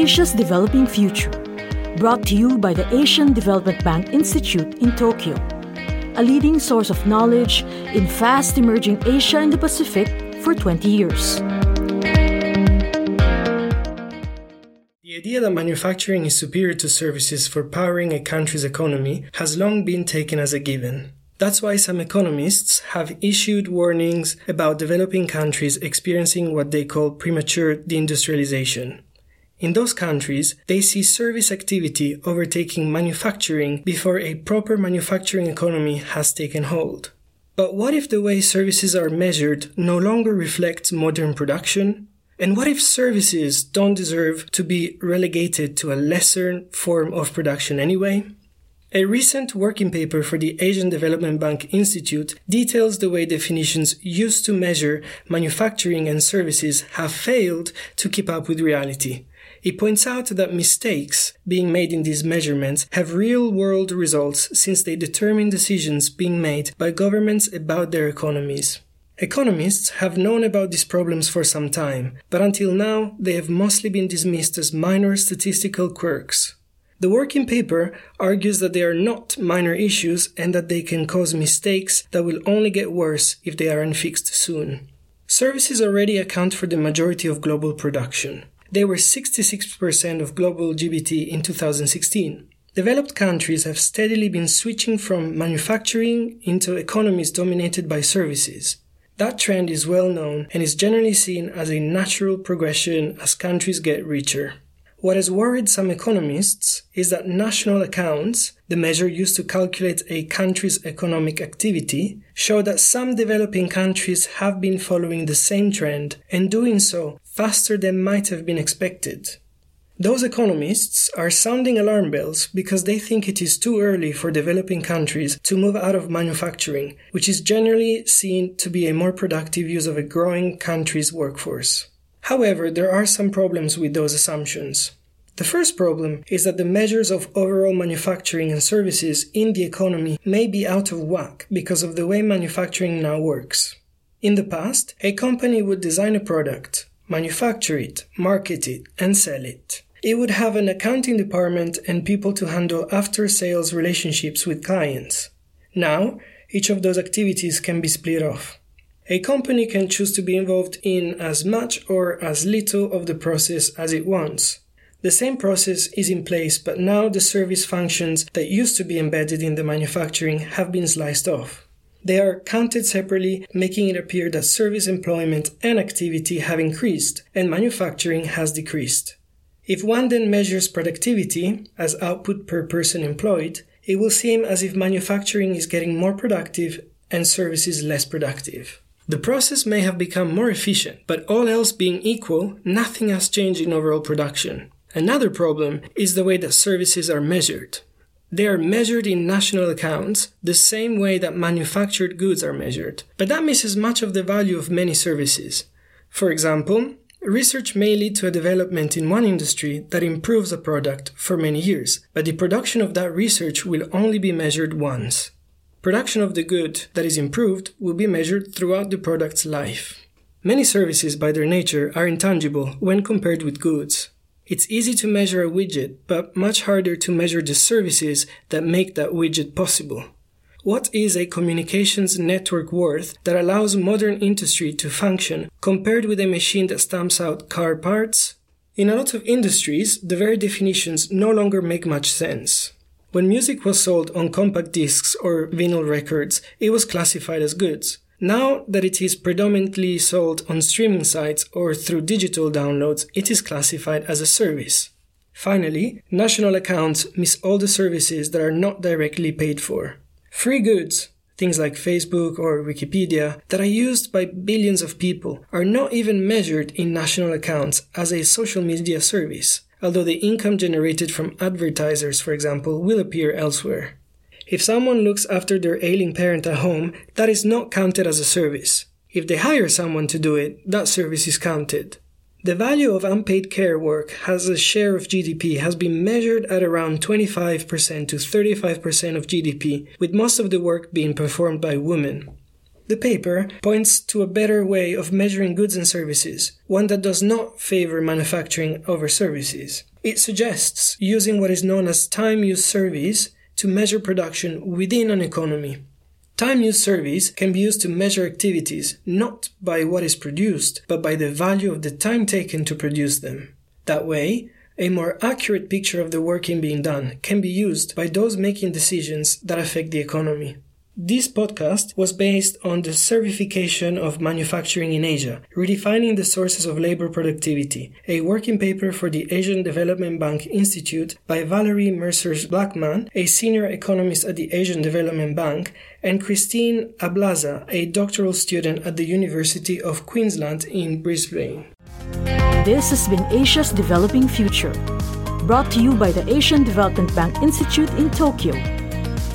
Asia's Developing Future, brought to you by the Asian Development Bank Institute in Tokyo, a leading source of knowledge in fast emerging Asia and the Pacific for 20 years. The idea that manufacturing is superior to services for powering a country's economy has long been taken as a given. That's why some economists have issued warnings about developing countries experiencing what they call premature deindustrialization. In those countries, they see service activity overtaking manufacturing before a proper manufacturing economy has taken hold. But what if the way services are measured no longer reflects modern production? And what if services don't deserve to be relegated to a lesser form of production anyway? A recent working paper for the Asian Development Bank Institute details the way definitions used to measure manufacturing and services have failed to keep up with reality. It points out that mistakes being made in these measurements have real world results since they determine decisions being made by governments about their economies. Economists have known about these problems for some time, but until now they have mostly been dismissed as minor statistical quirks. The working paper argues that they are not minor issues and that they can cause mistakes that will only get worse if they aren't fixed soon. Services already account for the majority of global production. They were 66% of global GDP in 2016. Developed countries have steadily been switching from manufacturing into economies dominated by services. That trend is well known and is generally seen as a natural progression as countries get richer. What has worried some economists is that national accounts, the measure used to calculate a country's economic activity, show that some developing countries have been following the same trend and doing so faster than might have been expected. Those economists are sounding alarm bells because they think it is too early for developing countries to move out of manufacturing, which is generally seen to be a more productive use of a growing country's workforce. However, there are some problems with those assumptions. The first problem is that the measures of overall manufacturing and services in the economy may be out of whack because of the way manufacturing now works. In the past, a company would design a product, manufacture it, market it, and sell it. It would have an accounting department and people to handle after sales relationships with clients. Now, each of those activities can be split off. A company can choose to be involved in as much or as little of the process as it wants. The same process is in place, but now the service functions that used to be embedded in the manufacturing have been sliced off. They are counted separately, making it appear that service employment and activity have increased and manufacturing has decreased. If one then measures productivity as output per person employed, it will seem as if manufacturing is getting more productive and services less productive. The process may have become more efficient, but all else being equal, nothing has changed in overall production. Another problem is the way that services are measured. They are measured in national accounts the same way that manufactured goods are measured, but that misses much of the value of many services. For example, research may lead to a development in one industry that improves a product for many years, but the production of that research will only be measured once. Production of the good that is improved will be measured throughout the product's life. Many services, by their nature, are intangible when compared with goods. It's easy to measure a widget, but much harder to measure the services that make that widget possible. What is a communications network worth that allows modern industry to function compared with a machine that stamps out car parts? In a lot of industries, the very definitions no longer make much sense. When music was sold on compact discs or vinyl records, it was classified as goods. Now that it is predominantly sold on streaming sites or through digital downloads, it is classified as a service. Finally, national accounts miss all the services that are not directly paid for. Free goods, things like Facebook or Wikipedia, that are used by billions of people, are not even measured in national accounts as a social media service although the income generated from advertisers, for example, will appear elsewhere. If someone looks after their ailing parent at home, that is not counted as a service. If they hire someone to do it, that service is counted. The value of unpaid care work as a share of GDP has been measured at around 25% to 35% of GDP, with most of the work being performed by women. The paper points to a better way of measuring goods and services, one that does not favor manufacturing over services. It suggests using what is known as time use surveys to measure production within an economy. Time use surveys can be used to measure activities not by what is produced, but by the value of the time taken to produce them. That way, a more accurate picture of the working being done can be used by those making decisions that affect the economy. This podcast was based on the servicification of manufacturing in Asia, redefining the sources of labor productivity, a working paper for the Asian Development Bank Institute by Valerie Mercer Blackman, a senior economist at the Asian Development Bank, and Christine Ablaza, a doctoral student at the University of Queensland in Brisbane. This has been Asia's Developing Future, brought to you by the Asian Development Bank Institute in Tokyo.